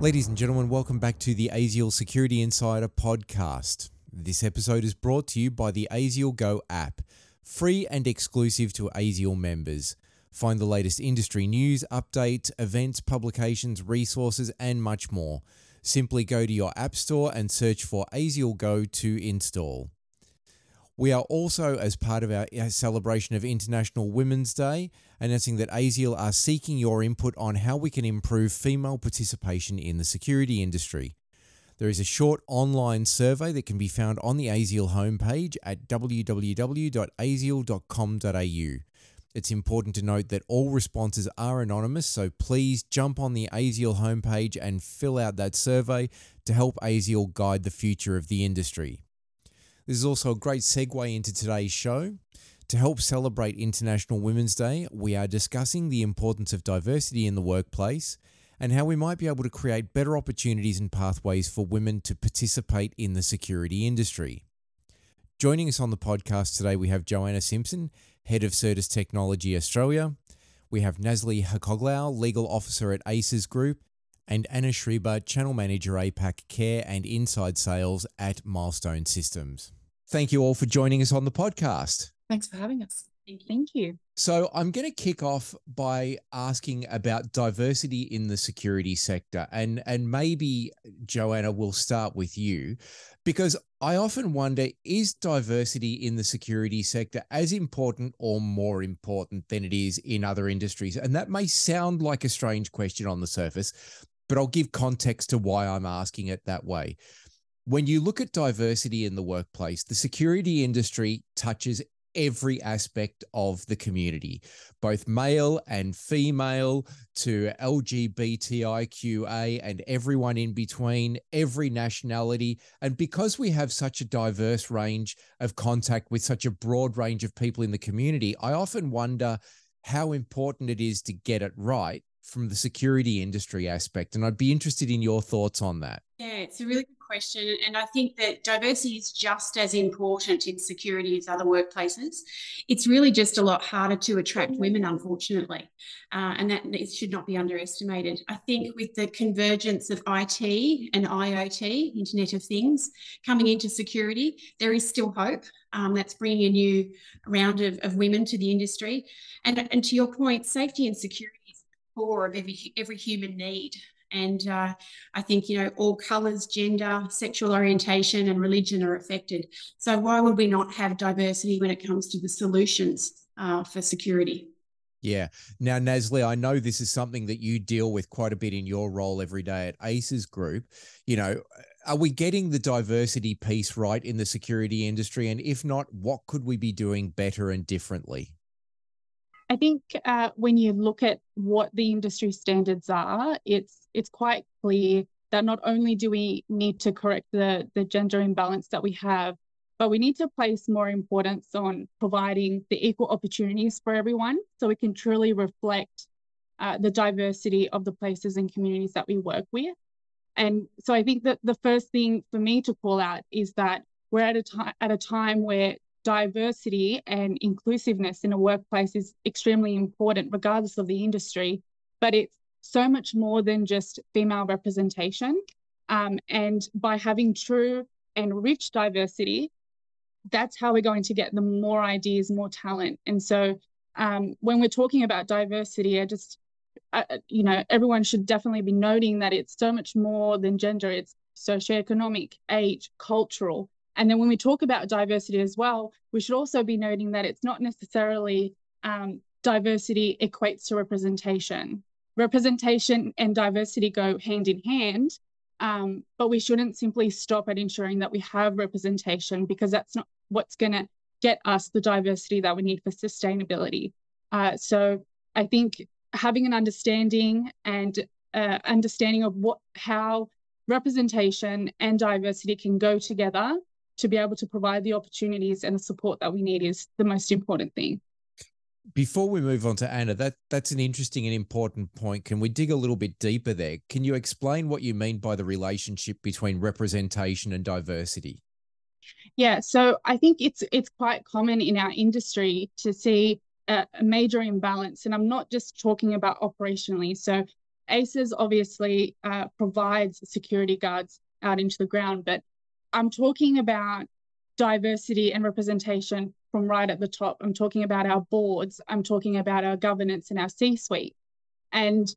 Ladies and gentlemen, welcome back to the ASIAL Security Insider podcast. This episode is brought to you by the ASIAL Go app, free and exclusive to ASIAL members. Find the latest industry news, updates, events, publications, resources, and much more. Simply go to your app store and search for ASIAL Go to install. We are also, as part of our celebration of International Women's Day, announcing that ASIAL are seeking your input on how we can improve female participation in the security industry. There is a short online survey that can be found on the ASIAL homepage at www.asial.com.au. It's important to note that all responses are anonymous, so please jump on the ASIAL homepage and fill out that survey to help ASIAL guide the future of the industry. This is also a great segue into today's show. To help celebrate International Women's Day, we are discussing the importance of diversity in the workplace and how we might be able to create better opportunities and pathways for women to participate in the security industry. Joining us on the podcast today, we have Joanna Simpson, Head of Certus Technology Australia. We have Nazli Hakoglau, Legal Officer at ACES Group, and Anna Schreiber, Channel Manager APAC Care and Inside Sales at Milestone Systems. Thank you all for joining us on the podcast. Thanks for having us. Thank you. So, I'm going to kick off by asking about diversity in the security sector. And, and maybe, Joanna, we'll start with you because I often wonder is diversity in the security sector as important or more important than it is in other industries? And that may sound like a strange question on the surface, but I'll give context to why I'm asking it that way. When you look at diversity in the workplace, the security industry touches every aspect of the community, both male and female to LGBTIQA and everyone in between, every nationality. And because we have such a diverse range of contact with such a broad range of people in the community, I often wonder how important it is to get it right from the security industry aspect. And I'd be interested in your thoughts on that. Yeah, it's a really good question. And I think that diversity is just as important in security as other workplaces. It's really just a lot harder to attract women, unfortunately. Uh, and that it should not be underestimated. I think with the convergence of IT and IoT, Internet of Things, coming into security, there is still hope. Um, that's bringing a new round of, of women to the industry. And, and to your point, safety and security is core of every, every human need. And uh, I think, you know, all colours, gender, sexual orientation, and religion are affected. So why would we not have diversity when it comes to the solutions uh, for security? Yeah. Now, Nazli, I know this is something that you deal with quite a bit in your role every day at ACES Group. You know, are we getting the diversity piece right in the security industry? And if not, what could we be doing better and differently? I think uh, when you look at what the industry standards are, it's it's quite clear that not only do we need to correct the the gender imbalance that we have, but we need to place more importance on providing the equal opportunities for everyone, so we can truly reflect uh, the diversity of the places and communities that we work with. And so I think that the first thing for me to call out is that we're at a time at a time where diversity and inclusiveness in a workplace is extremely important, regardless of the industry. But it's so much more than just female representation. Um, and by having true and rich diversity, that's how we're going to get the more ideas, more talent. And so um, when we're talking about diversity, I just, uh, you know, everyone should definitely be noting that it's so much more than gender. It's socioeconomic, age, cultural, and then when we talk about diversity as well, we should also be noting that it's not necessarily um, diversity equates to representation. Representation and diversity go hand in hand, um, but we shouldn't simply stop at ensuring that we have representation because that's not what's going to get us the diversity that we need for sustainability. Uh, so I think having an understanding and uh, understanding of what how representation and diversity can go together to be able to provide the opportunities and the support that we need is the most important thing. Before we move on to Anna, that that's an interesting and important point. Can we dig a little bit deeper there? Can you explain what you mean by the relationship between representation and diversity? Yeah, so I think it's it's quite common in our industry to see a, a major imbalance, and I'm not just talking about operationally. So ACES obviously uh, provides security guards out into the ground, but I'm talking about diversity and representation from right at the top. I'm talking about our boards, I'm talking about our governance and our C suite. And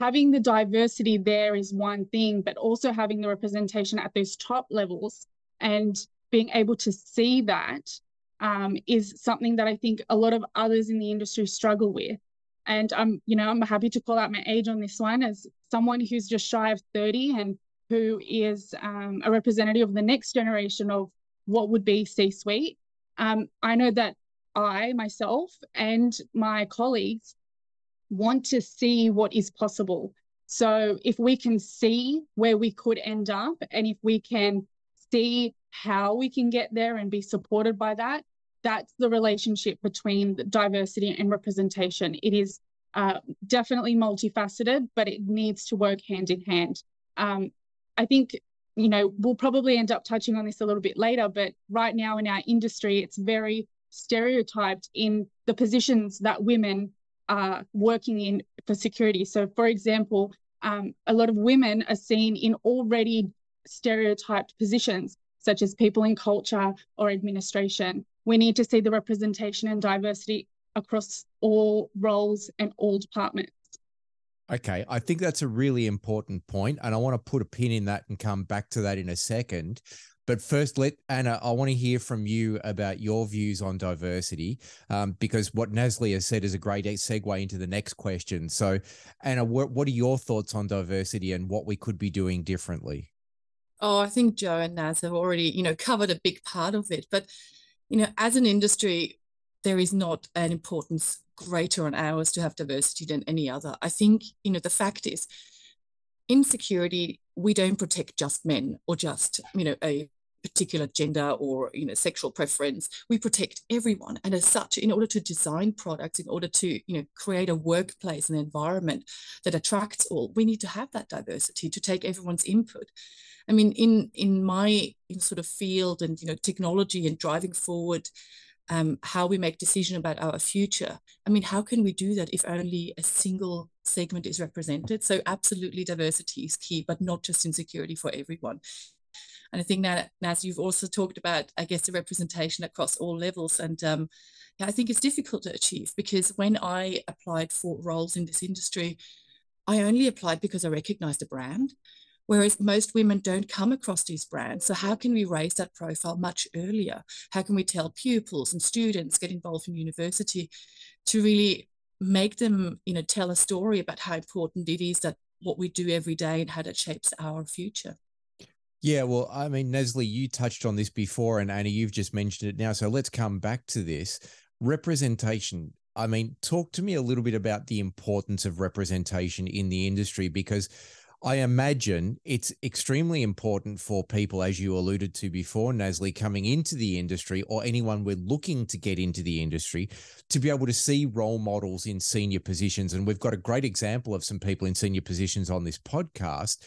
having the diversity there is one thing, but also having the representation at those top levels and being able to see that um, is something that I think a lot of others in the industry struggle with. And I'm, you know, I'm happy to call out my age on this one as someone who's just shy of 30 and who is um, a representative of the next generation of what would be C-suite. Um, I know that I myself and my colleagues want to see what is possible. So if we can see where we could end up, and if we can see how we can get there and be supported by that, that's the relationship between diversity and representation. It is uh, definitely multifaceted, but it needs to work hand in hand. Um, I think, you know, we'll probably end up touching on this a little bit later, but right now in our industry, it's very stereotyped in the positions that women are working in for security. So, for example, um, a lot of women are seen in already stereotyped positions, such as people in culture or administration. We need to see the representation and diversity across all roles and all departments. Okay, I think that's a really important point, and I want to put a pin in that and come back to that in a second. But first, let Anna, I want to hear from you about your views on diversity, um, because what Nazli has said is a great segue into the next question. So, Anna, what, what are your thoughts on diversity and what we could be doing differently? Oh, I think Joe and Naz have already, you know, covered a big part of it. But, you know, as an industry, there is not an importance greater on ours to have diversity than any other. I think, you know, the fact is, in security, we don't protect just men or just, you know, a particular gender or you know sexual preference. We protect everyone. And as such in order to design products in order to you know create a workplace and environment that attracts all we need to have that diversity to take everyone's input. I mean in in my in sort of field and you know technology and driving forward um, how we make decision about our future. I mean, how can we do that if only a single segment is represented? So absolutely diversity is key, but not just in security for everyone. And I think that, as you've also talked about, I guess the representation across all levels. And um, I think it's difficult to achieve because when I applied for roles in this industry, I only applied because I recognized a brand, whereas most women don't come across these brands. So how can we raise that profile much earlier? How can we tell pupils and students get involved in university to really make them, you know, tell a story about how important it is that what we do every day and how that shapes our future? Yeah, well, I mean, Nazli, you touched on this before, and Annie, you've just mentioned it now. So let's come back to this representation. I mean, talk to me a little bit about the importance of representation in the industry because I imagine it's extremely important for people, as you alluded to before, Nazli, coming into the industry or anyone we're looking to get into the industry to be able to see role models in senior positions. And we've got a great example of some people in senior positions on this podcast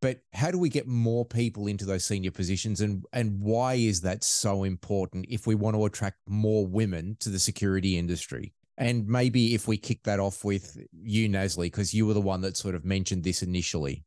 but how do we get more people into those senior positions and and why is that so important if we want to attract more women to the security industry? And maybe if we kick that off with you, Nazli, because you were the one that sort of mentioned this initially.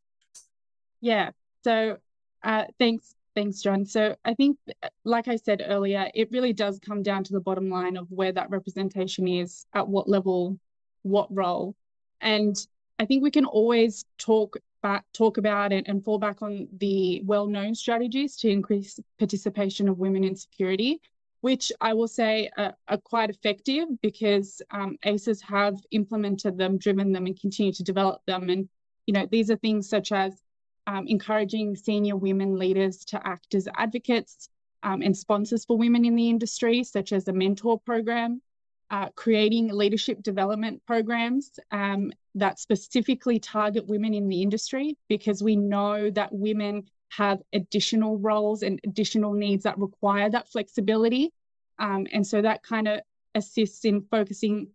Yeah. So uh, thanks, thanks, John. So I think, like I said earlier, it really does come down to the bottom line of where that representation is, at what level, what role. And I think we can always talk back, talk about it and fall back on the well-known strategies to increase participation of women in security, which I will say are, are quite effective because um, ACES have implemented them, driven them, and continue to develop them. And you know, these are things such as um, encouraging senior women leaders to act as advocates um, and sponsors for women in the industry, such as a mentor program, uh, creating leadership development programs um, that specifically target women in the industry because we know that women have additional roles and additional needs that require that flexibility. Um, and so that kind of assists in focusing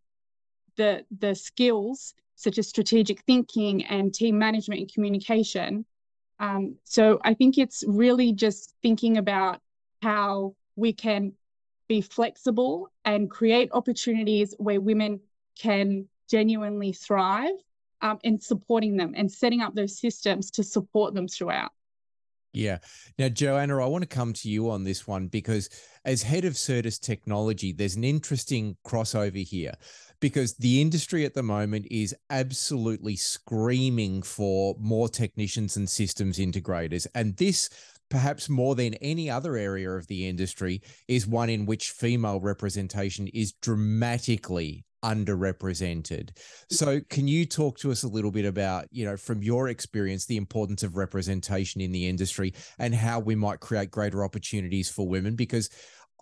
the, the skills such as strategic thinking and team management and communication. Um, so I think it's really just thinking about how we can be flexible and create opportunities where women can genuinely thrive um, and supporting them and setting up those systems to support them throughout. Yeah. Now, Joanna, I want to come to you on this one because as head of Certus Technology, there's an interesting crossover here because the industry at the moment is absolutely screaming for more technicians and systems integrators. And this perhaps more than any other area of the industry, is one in which female representation is dramatically underrepresented. So can you talk to us a little bit about, you know, from your experience, the importance of representation in the industry and how we might create greater opportunities for women? Because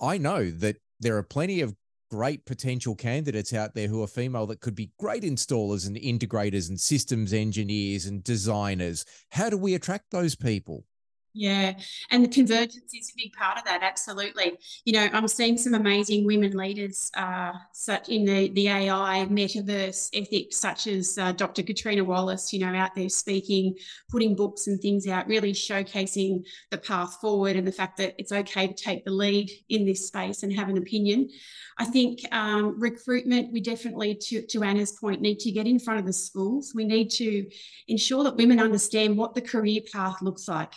I know that there are plenty of great potential candidates out there who are female that could be great installers and integrators and systems engineers and designers. How do we attract those people? Yeah, and the convergence is a big part of that. Absolutely. You know, I'm seeing some amazing women leaders, uh, such in the the AI metaverse ethics, such as uh, Dr. Catriona Wallace. You know, out there speaking, putting books and things out, really showcasing the path forward and the fact that it's okay to take the lead in this space and have an opinion. I think um, recruitment, we definitely, to, to Anna's point, need to get in front of the schools. We need to ensure that women understand what the career path looks like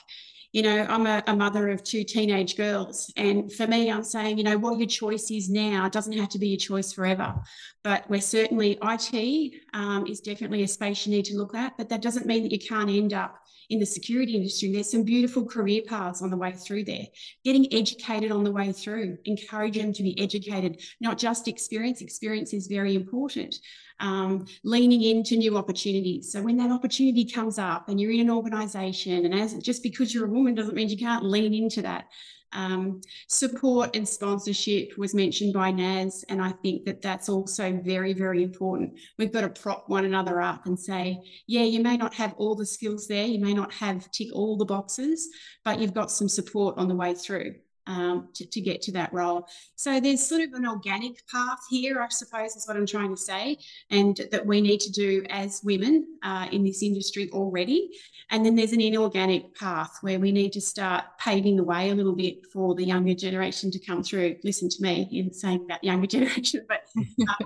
you know, I'm a, a, mother of two teenage girls. And for me, I'm saying, you know, what your choice is now doesn't have to be your choice forever. But we're certainly, IT um, is definitely a space you need to look at. But that doesn't mean that you can't end up in the security industry. There's some beautiful career paths on the way through there. Getting educated on the way through, encourage them to be educated, not just experience. Experience is very important um, leaning into new opportunities. So when that opportunity comes up and you're in an organization, and as just because you're a woman doesn't mean you can't lean into that. Um, support and sponsorship was mentioned by Naz, and I think that that's also very, very important. We've got to prop one another up and say, yeah, you may not have all the skills there, you may not have tick all the boxes, but you've got some support on the way through um, to, to get to that role. So there's sort of an organic path here, I suppose, is what I'm trying to say, and that we need to do as women uh, in this industry already. And then there's an inorganic path where we need to start paving the way a little bit for the younger generation to come through. Listen to me in saying about the younger generation, but.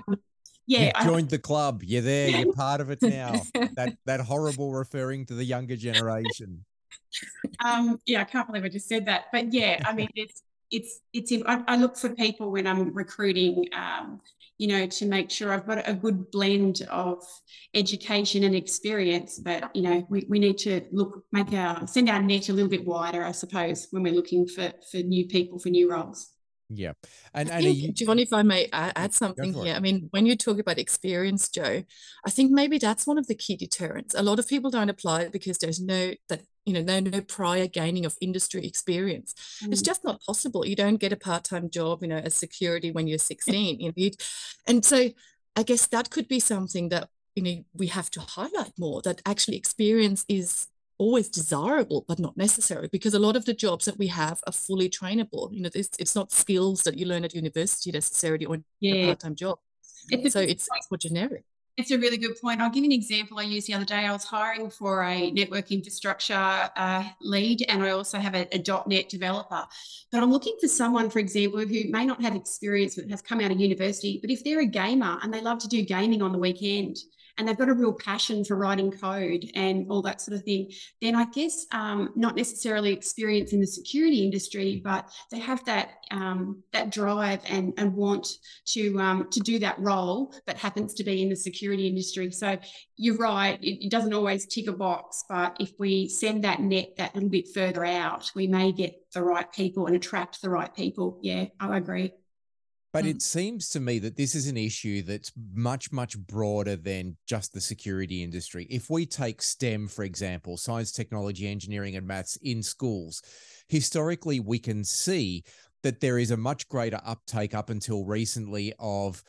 Um, yeah, you joined I, the club. You're there. You're part of it now. that that horrible referring to the younger generation um, yeah, I can't believe I just said that. But yeah, I mean, it's it's it's. I, I look for people when I'm recruiting. Um, you know, to make sure I've got a good blend of education and experience. But you know, we, we need to look, make our send our net a little bit wider, I suppose, when we're looking for for new people for new roles. Yeah. And, and think, you, John, if I may add something here, I mean, when you talk about experience, Joe, I think maybe that's one of the key deterrents. A lot of people don't apply because there's no that you know no no prior gaining of industry experience. Mm. It's just not possible. You don't get a part-time job, you know, as security when you're 16. you know, and so I guess that could be something that you know we have to highlight more that actually experience is always desirable, but not necessary, because a lot of the jobs that we have are fully trainable. You know, it's, it's not skills that you learn at university necessarily or yeah. a part-time job. It's so it's, it's more generic. It's a really good point. I'll give you an example I used the other day. I was hiring for a network infrastructure uh, lead, and I also have a, a, .NET developer. But I'm looking for someone, for example, who may not have experience but has come out of university. But if they're a gamer and they love to do gaming on the weekend, and they've got a real passion for writing code and all that sort of thing, then I guess um, not necessarily experience in the security industry, but they have that um, that drive and, and want to um, to do that role, but happens to be in the security industry. So you're right, it, it doesn't always tick a box, but if we send that net that little bit further out, we may get the right people and attract the right people. Yeah, I agree. But mm. it seems to me that this is an issue that's much, much broader than just the security industry. If we take STEM, for example, science, technology, engineering, and maths in schools, historically, we can see that there is a much greater uptake up until recently of,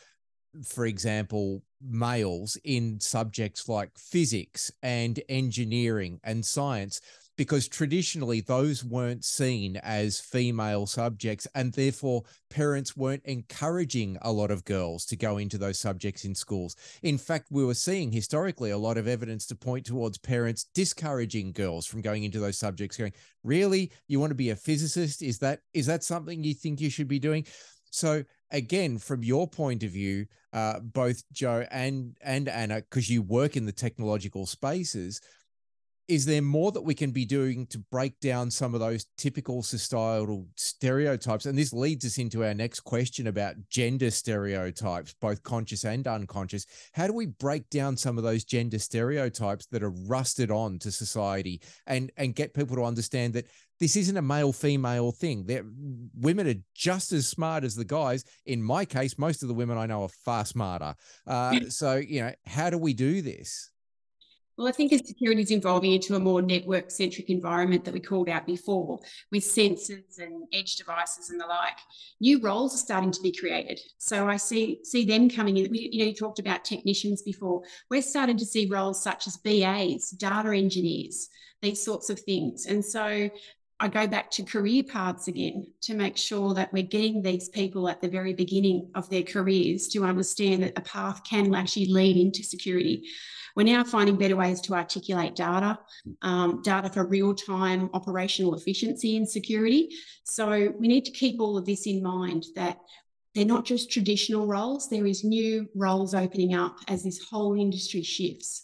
for example, males in subjects like physics and engineering and science because traditionally those weren't seen as female subjects and therefore parents weren't encouraging a lot of girls to go into those subjects in schools. In fact we were seeing historically a lot of evidence to point towards parents discouraging girls from going into those subjects going really? You want to be a physicist? Is that is that something you think you should be doing? So again, from your point of view, uh, both Joe and and Anna, because you work in the technological spaces, is there more that we can be doing to break down some of those typical societal stereotypes? And this leads us into our next question about gender stereotypes, both conscious and unconscious. How do we break down some of those gender stereotypes that are rusted on to society and, and get people to understand that this isn't a male female thing. They're, women are just as smart as the guys. In my case, most of the women I know are far smarter. Uh, so, you know, how do we do this? Well, I think as security is evolving into a more network centric environment that we called out before, with sensors and edge devices and the like, new roles are starting to be created. So I see see them coming in. We, You know, you talked about technicians before. We're starting to see roles such as BAs, data engineers, these sorts of things. And so I go back to career paths again to make sure that we're getting these people at the very beginning of their careers to understand that a path can actually lead into security. We're now finding better ways to articulate data, um, data for real time operational efficiency and security. So we need to keep all of this in mind that they're not just traditional roles, there is new roles opening up as this whole industry shifts.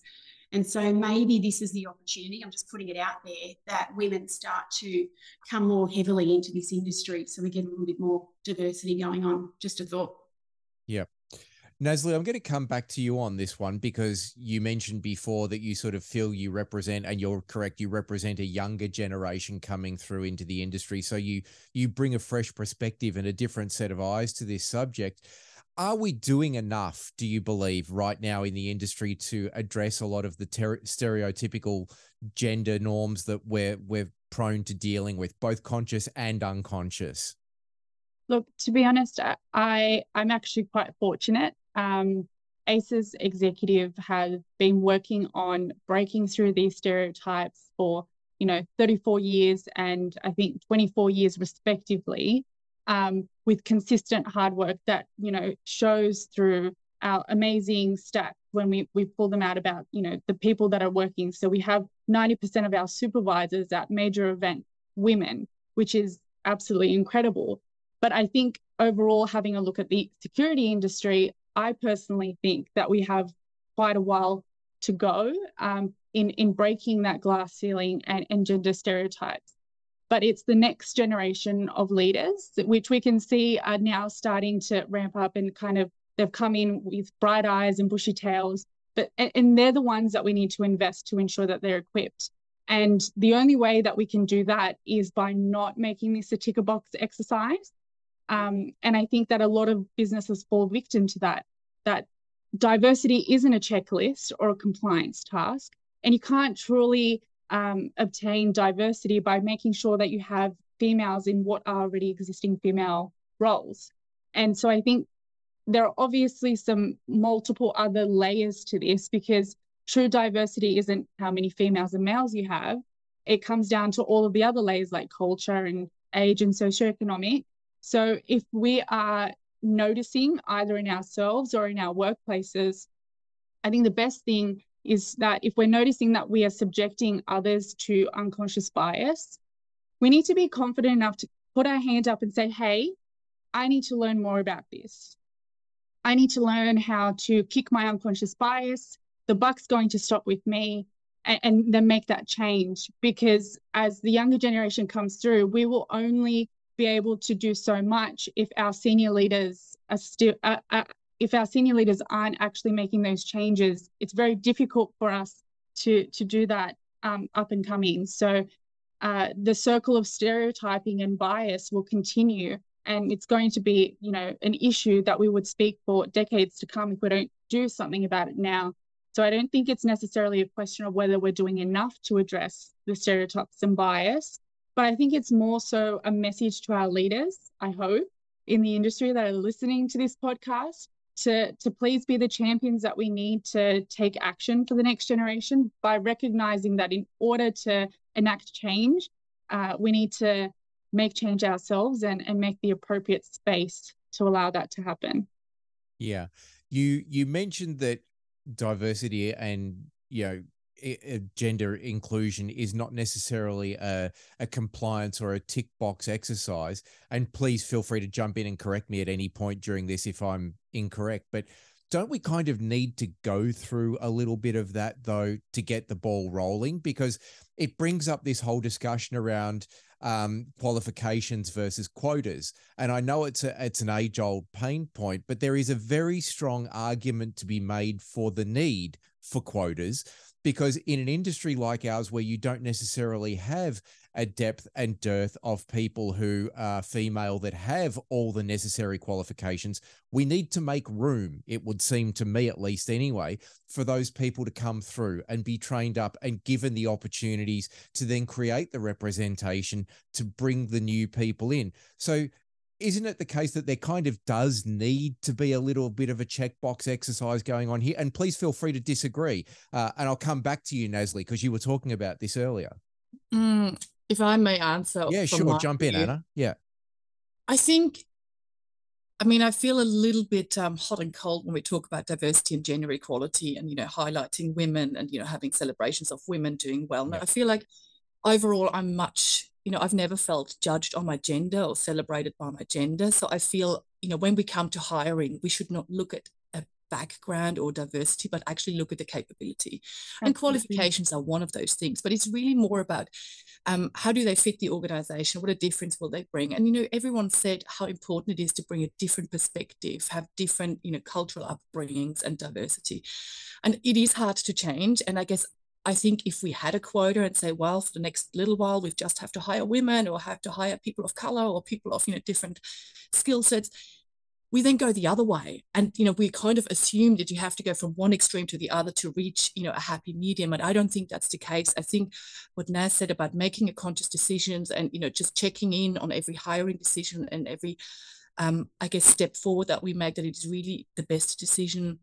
And so maybe this is the opportunity, I'm just putting it out there, that women start to come more heavily into this industry so we get a little bit more diversity going on. Just a thought. Yeah. Nazli, I'm going to come back to you on this one because you mentioned before that you sort of feel you represent, and you're correct, you represent a younger generation coming through into the industry. So you you bring a fresh perspective and a different set of eyes to this subject. Are we doing enough, do you believe, right now in the industry to address a lot of the ter- stereotypical gender norms that we're we're prone to dealing with, both conscious and unconscious? Look, to be honest, I I'm actually quite fortunate um, ACE's executive has been working on breaking through these stereotypes for, you know, 34 years and I think 24 years respectively, um, with consistent hard work that, you know, shows through our amazing stats when we, we pull them out about, you know, the people that are working. So we have 90% of our supervisors at major event women, which is absolutely incredible. But I think overall, having a look at the security industry, I personally think that we have quite a while to go um, in, in breaking that glass ceiling and, and gender stereotypes. But it's the next generation of leaders, which we can see are now starting to ramp up and kind of they've come in with bright eyes and bushy tails. But and they're the ones that we need to invest to ensure that they're equipped. And the only way that we can do that is by not making this a ticker box exercise, um, and I think that a lot of businesses fall victim to that, that diversity isn't a checklist or a compliance task. And you can't truly um, obtain diversity by making sure that you have females in what are already existing female roles. And so I think there are obviously some multiple other layers to this because true diversity isn't how many females and males you have. It comes down to all of the other layers like culture and age and socioeconomic. So if we are noticing either in ourselves or in our workplaces, I think the best thing is that if we're noticing that we are subjecting others to unconscious bias, we need to be confident enough to put our hand up and say, hey, I need to learn more about this. I need to learn how to kick my unconscious bias. The buck's going to stop with me and, and then make that change because as the younger generation comes through, we will only be able to do so much if our senior leaders are still uh, uh, if our senior leaders aren't actually making those changes it's very difficult for us to to do that um, up and coming. So uh, the circle of stereotyping and bias will continue and it's going to be you know an issue that we would speak for decades to come if we don't do something about it now. So i don't think it's necessarily a question of whether we're doing enough to address the stereotypes and bias but I think it's more so a message to our leaders, I hope, in the industry that are listening to this podcast to, to please be the champions that we need to take action for the next generation by recognizing that in order to enact change, uh, we need to make change ourselves and, and make the appropriate space to allow that to happen. Yeah. You you mentioned that diversity and you know gender inclusion is not necessarily a, a compliance or a tick box exercise. And please feel free to jump in and correct me at any point during this if I'm incorrect. But don't we kind of need to go through a little bit of that though to get the ball rolling? Because it brings up this whole discussion around um, qualifications versus quotas. And I know it's a, it's an age old pain point, but there is a very strong argument to be made for the need for quotas because in an industry like ours where you don't necessarily have a depth and dearth of people who are female that have all the necessary qualifications. We need to make room, it would seem to me at least anyway, for those people to come through and be trained up and given the opportunities to then create the representation to bring the new people in. So isn't it the case that there kind of does need to be a little bit of a checkbox exercise going on here? And please feel free to disagree. Uh, and I'll come back to you, Nazli, because you were talking about this earlier. Mm, if I may answer. Yeah, sure. Jump in, view, Anna. Yeah. I think, I mean, I feel a little bit um, hot and cold when we talk about diversity and gender equality and, you know, highlighting women and, you know, having celebrations of women doing well. And I feel like overall, I'm much, you know, I've never felt judged on my gender or celebrated by my gender. So I feel, you know, when we come to hiring, we should not look at a background or diversity, but actually look at the capability. Absolutely. And qualifications are one of those things, but it's really more about um, how do they fit the organization? What a difference will they bring? And, you know, everyone said how important it is to bring a different perspective, have different, you know, cultural upbringings and diversity. And it is hard to change. And I guess I think if we had a quota and say, well, for the next little while, we just have to hire women or have to hire people of color or people of, you know, different skill sets, we then go the other way. And you know we kind of assume that you have to go from one extreme to the other to reach you know a happy medium. And i don't think that's the case. I think what naz said about making a conscious decisions and you know just checking in on every hiring decision and every um, i guess step forward that we make that it is really the best decision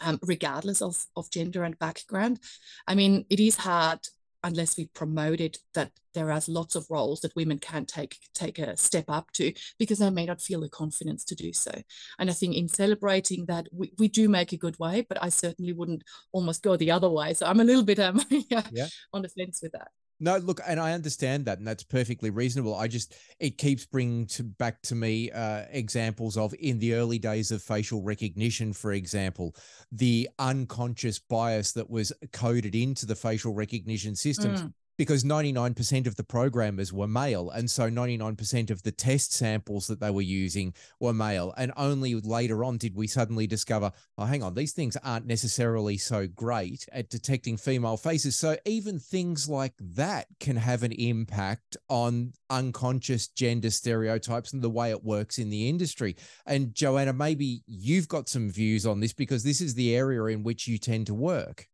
um, regardless of, of gender and background. I mean it is hard unless we promote it that there are lots of roles that women can take take a step up to because they may not feel the confidence to do so. And i think in celebrating that we, we do make a good way but i certainly wouldn't almost go the other way. So i'm a little bit um, yeah, yeah. on the fence with that no, look, and I understand that, and that's perfectly reasonable. I just it keeps bringing to back to me uh, examples of in the early days of facial recognition, for example, the unconscious bias that was coded into the facial recognition systems. Mm because 99% of the programmers were male. And so 99% of the test samples that they were using were male. And only later on did we suddenly discover, oh, hang on, these things aren't necessarily so great at detecting female faces. So even things like that can have an impact on unconscious gender stereotypes and the way it works in the industry. And Joanna, maybe you've got some views on this because this is the area in which you tend to work.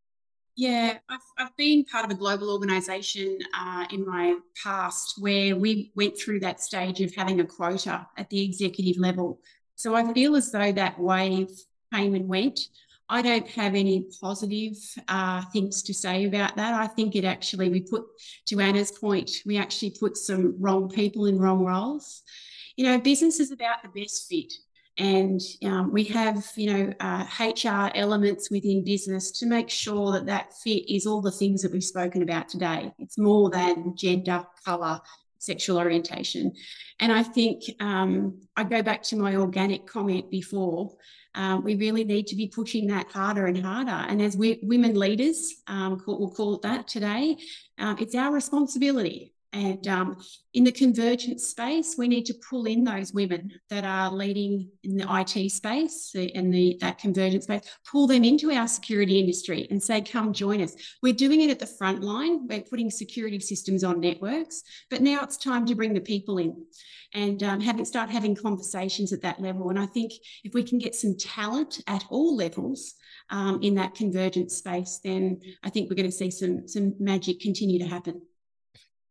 Yeah, I've, I've been part of a global organisation uh, in my past where we went through that stage of having a quota at the executive level. So I feel as though that wave came and went. I don't have any positive uh, things to say about that. I think it actually, we put, to Anna's point, we actually put some wrong people in wrong roles. You know, business is about the best fit and um, we have you know uh, hr elements within business to make sure that that fit is all the things that we've spoken about today. It's more than gender color sexual orientation. And i think um, i go back to my organic comment before uh, we really need to be pushing that harder and harder. And as we, women leaders um, we'll call it that today uh, it's our responsibility and um, in the convergence space, we need to pull in those women that are leading in the IT space and the that convergence space, pull them into our security industry and say, come join us. We're doing it at the front line. We're putting security systems on networks, but now it's time to bring the people in and um, having start having conversations at that level. And I think if we can get some talent at all levels um, in that convergence space, then I think we're going to see some some magic continue to happen.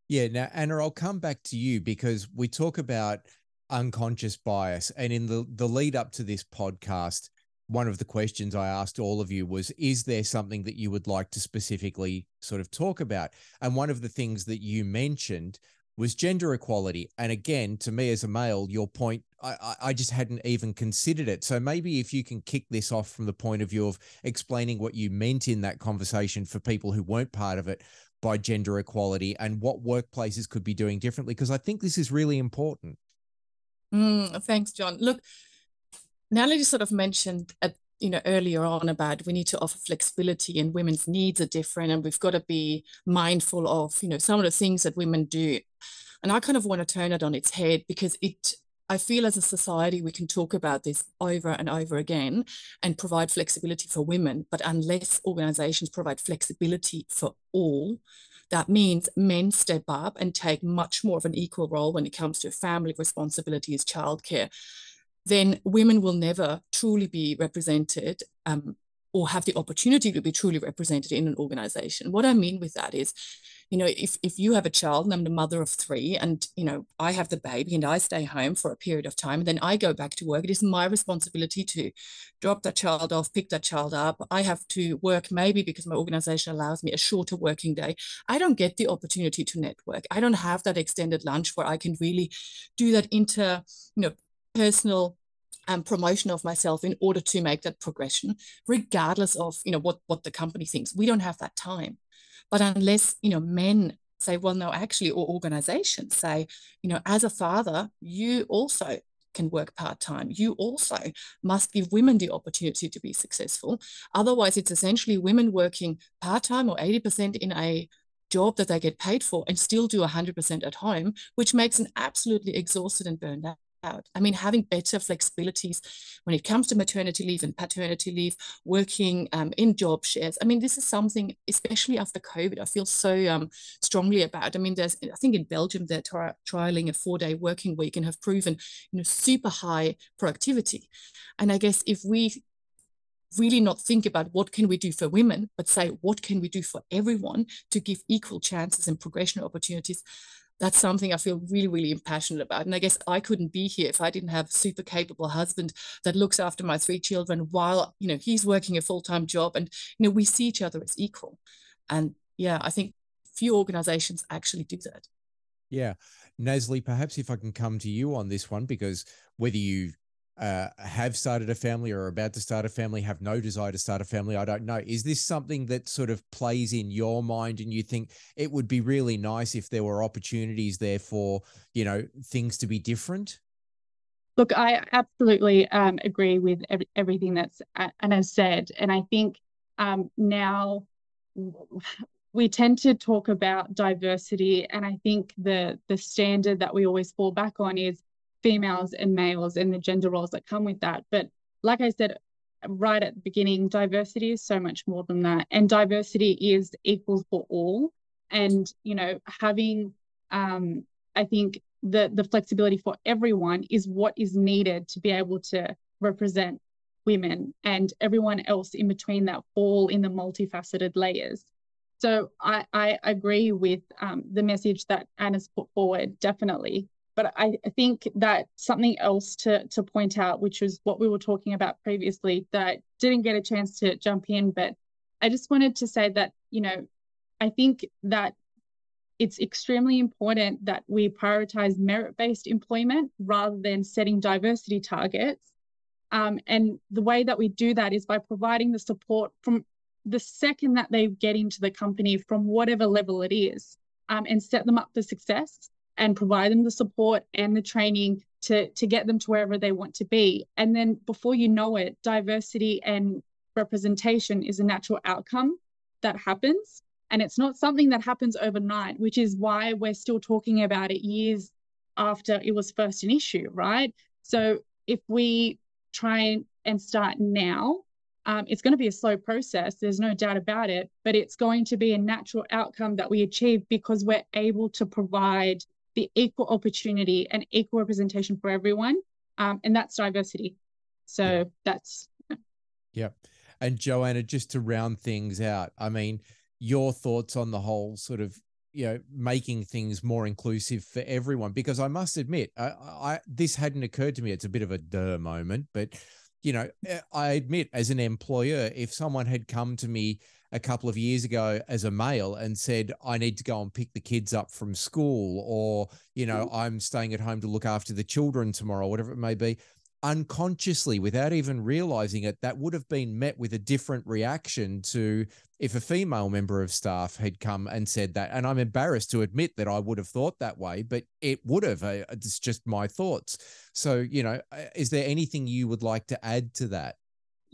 Yeah. Now, Anna, I'll come back to you because we talk about unconscious bias. And in the, the lead up to this podcast, one of the questions I asked all of you was Is there something that you would like to specifically sort of talk about? And one of the things that you mentioned was gender equality. And again, to me as a male, your point I, I just hadn't even considered it. So maybe if you can kick this off from the point of view of explaining what you meant in that conversation for people who weren't part of it by gender equality and what workplaces could be doing differently, because I think this is really important. Mm, thanks, John. Look, Natalie sort of mentioned at you know earlier on about we need to offer flexibility and women's needs are different and we've got to be mindful of you know some of the things that women do and i kind of want to turn it on its head because it I feel as a society, we can talk about this over and over again and provide flexibility for women. But unless organizations provide flexibility for all, that means men step up and take much more of an equal role when it comes to family responsibilities, childcare, then women will never truly be represented um, or have the opportunity to be truly represented in an organization. What I mean with that is, you know, if, if you have a child and I'm the mother of three and, you know, I have the baby and I stay home for a period of time and then I go back to work, it is my responsibility to drop that child off, pick that child up. I have to work maybe because my organization allows me a shorter working day. I don't get the opportunity to network. I don't have that extended lunch where I can really do that inter, you know, personal um, promotion of myself in order to make that progression, regardless of you know what what the company thinks. We don't have that time. But unless, you know, men say, well, no, actually, or organizations say, you know, as a father, you also can work part time. You also must give women the opportunity to be successful. Otherwise, it's essentially women working part time or 80% in a job that they get paid for and still do 100% at home, which makes them absolutely exhausted and burned out. I mean, having better flexibilities when it comes to maternity leave and paternity leave, working um, in job shares. I mean, this is something, especially after COVID, I feel so um, strongly about. I mean, there's, I think in Belgium, they're tri- trialing a four day working week and have proven, you know, super high productivity. And I guess if we really not think about what can we do for women, but say what can we do for everyone to give equal chances and progression opportunities, that's something I feel really, really passionate about. And I guess I couldn't be here if I didn't have a super capable husband that looks after my three children while, you know, he's working a full-time job and, you know, we see each other as equal. And yeah, I think few organizations actually do that. Yeah. Nazli, perhaps if I can come to you on this one, because whether you uh, have started a family or are about to start a family, have no desire to start a family. I don't know. Is this something that sort of plays in your mind and you think it would be really nice if there were opportunities there for, you know, things to be different? Look, I absolutely um, agree with every, everything that's uh, and has said. And I think um, now we tend to talk about diversity and i think the the standard that we always fall back on is females and males and the gender roles that come with that. But like I said right at the beginning, diversity is so much more than that. And diversity is equal for all. And, you know, having, um, I think, the, the flexibility for everyone is what is needed to be able to represent women and everyone else in between that fall in the multifaceted layers. So I, I agree with um, the message that Anna's put forward, definitely. But I, think that something else to, to point out, which was what we were talking about previously, that didn't get a chance to jump in, but I just wanted to say that, you know, I think that it's extremely important that we prioritize merit based employment rather than setting diversity targets. Um, and the way that we do that is by providing the support from the second that they get into the company from whatever level it is um, and set them up for success and provide them the support and the training to, to get them to wherever they want to be. And then before you know it, diversity and representation is a natural outcome that happens. And it's not something that happens overnight, which is why we're still talking about it years after it was first an issue, right? So if we try and start now, um, it's going to be a slow process. There's no doubt about it, but it's going to be a natural outcome that we achieve because we're able to provide the equal opportunity and equal representation for everyone. Um, and that's diversity. So yeah. that's. Yeah. And Joanna, just to round things out, I mean, your thoughts on the whole sort of you know making things more inclusive for everyone because i must admit I, I, this hadn't occurred to me it's a bit of a duh moment but you know, eh, I admit as an employer, if someone had come to me a couple of years ago as a male and said, I need to go and pick the kids up from school, or, you know, Mm-hmm. I'm staying at home to look after the children tomorrow, whatever it may be, unconsciously, without even realizing it, that would have been met with a different reaction to if a female member of staff had come and said that. And I'm embarrassed to admit that I would have thought that way, but it would have. It's just my thoughts. So, you know, uh, is there anything you would like to add to that?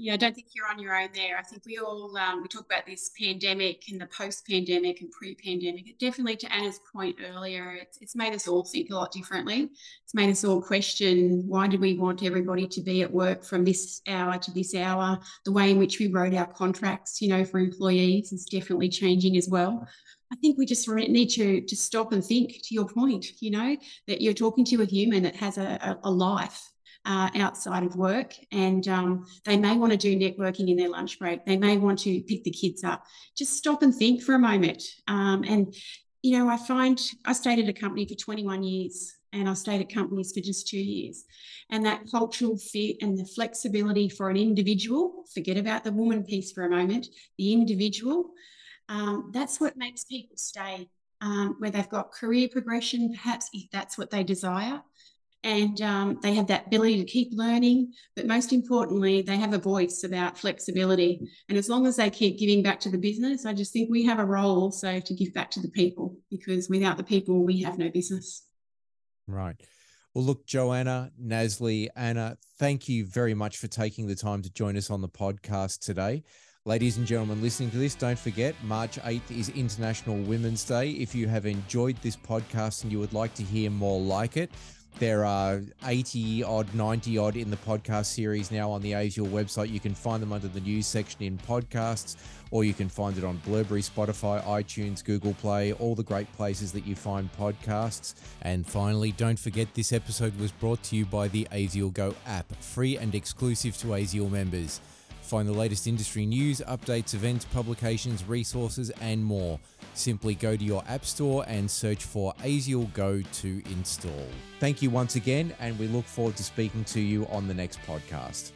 Yeah, I don't think you're on your own there. I think we all um, we talk about this pandemic and the post-pandemic and pre-pandemic. Definitely, to Anna's point earlier, it's, it's made us all think a lot differently. It's made us all question why did we want everybody to be at work from this hour to this hour? The way in which we wrote our contracts, you know, for employees is definitely changing as well. I think we just need to to stop and think. To your point, you know, that you're talking to a human that has a, a, a life uh, outside of work, and um, they may want to do networking in their lunch break. They may want to pick the kids up. Just stop and think for a moment. Um, and you know, I find I stayed at a company for 21 years, and I stayed at companies for just two years, and that cultural fit and the flexibility for an individual. Forget about the woman piece for a moment. The individual. Um, that's what makes people stay. Um, where they've got career progression, perhaps if that's what they desire and um, they have that ability to keep learning. But most importantly, they have a voice about flexibility. And as long as they keep giving back to the business, I just think we have a role also to give back to the people because without the people, we have no business. Right. Well, look, Joanna, Nazli, Anna, thank you very much for taking the time to join us on the podcast today. Ladies and gentlemen listening to this, don't forget March 8th is International Women's Day. If you have enjoyed this podcast and you would like to hear more like it, there are 80 odd, 90 odd in the podcast series now on the ASIAL website. You can find them under the news section in podcasts, or you can find it on Blubrry, Spotify, iTunes, Google Play, all the great places that you find podcasts. And finally, don't forget this episode was brought to you by the ASIAL Go app, free and exclusive to ASIAL members. Find the latest industry news, updates, events, publications, resources, and more. Simply go to your App Store and search for ASIAL Go to install. Thank you once again, and we look forward to speaking to you on the next podcast.